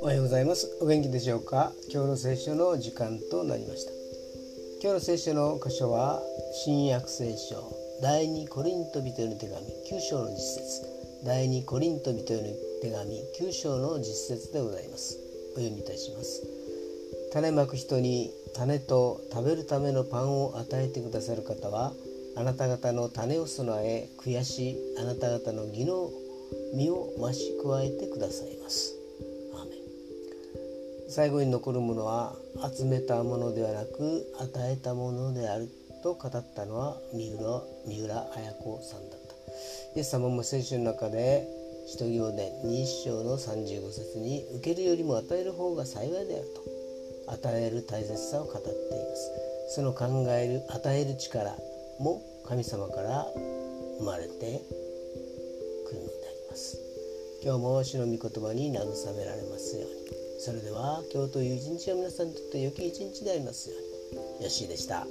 おはようございます。お元気でしょうか？今日の聖書の時間となりました。今日の聖書の箇所は新約聖書第2コリント人への手紙9章の実節。第2コリント人への手紙9章の実節でございます。お読みいたします。種まく人に種と食べるためのパンを与えてくださる方はあなた方の種を備え悔しいあなた方の義の実を増し加えてくださいます。最後に残るものは集めたものではなく与えたものであると語ったのは三浦三浦綾子さんだった。イエス様も聖書の中で使徒行伝2章の35節に受けるよりも与える方が幸いであると与える大切さを語っています。その考える与える力も神様から生まれてくるのであります。今日も主の御言葉に慰められますように。それでは今日という一日が皆さんにとって良き一日でありますように。よしでした。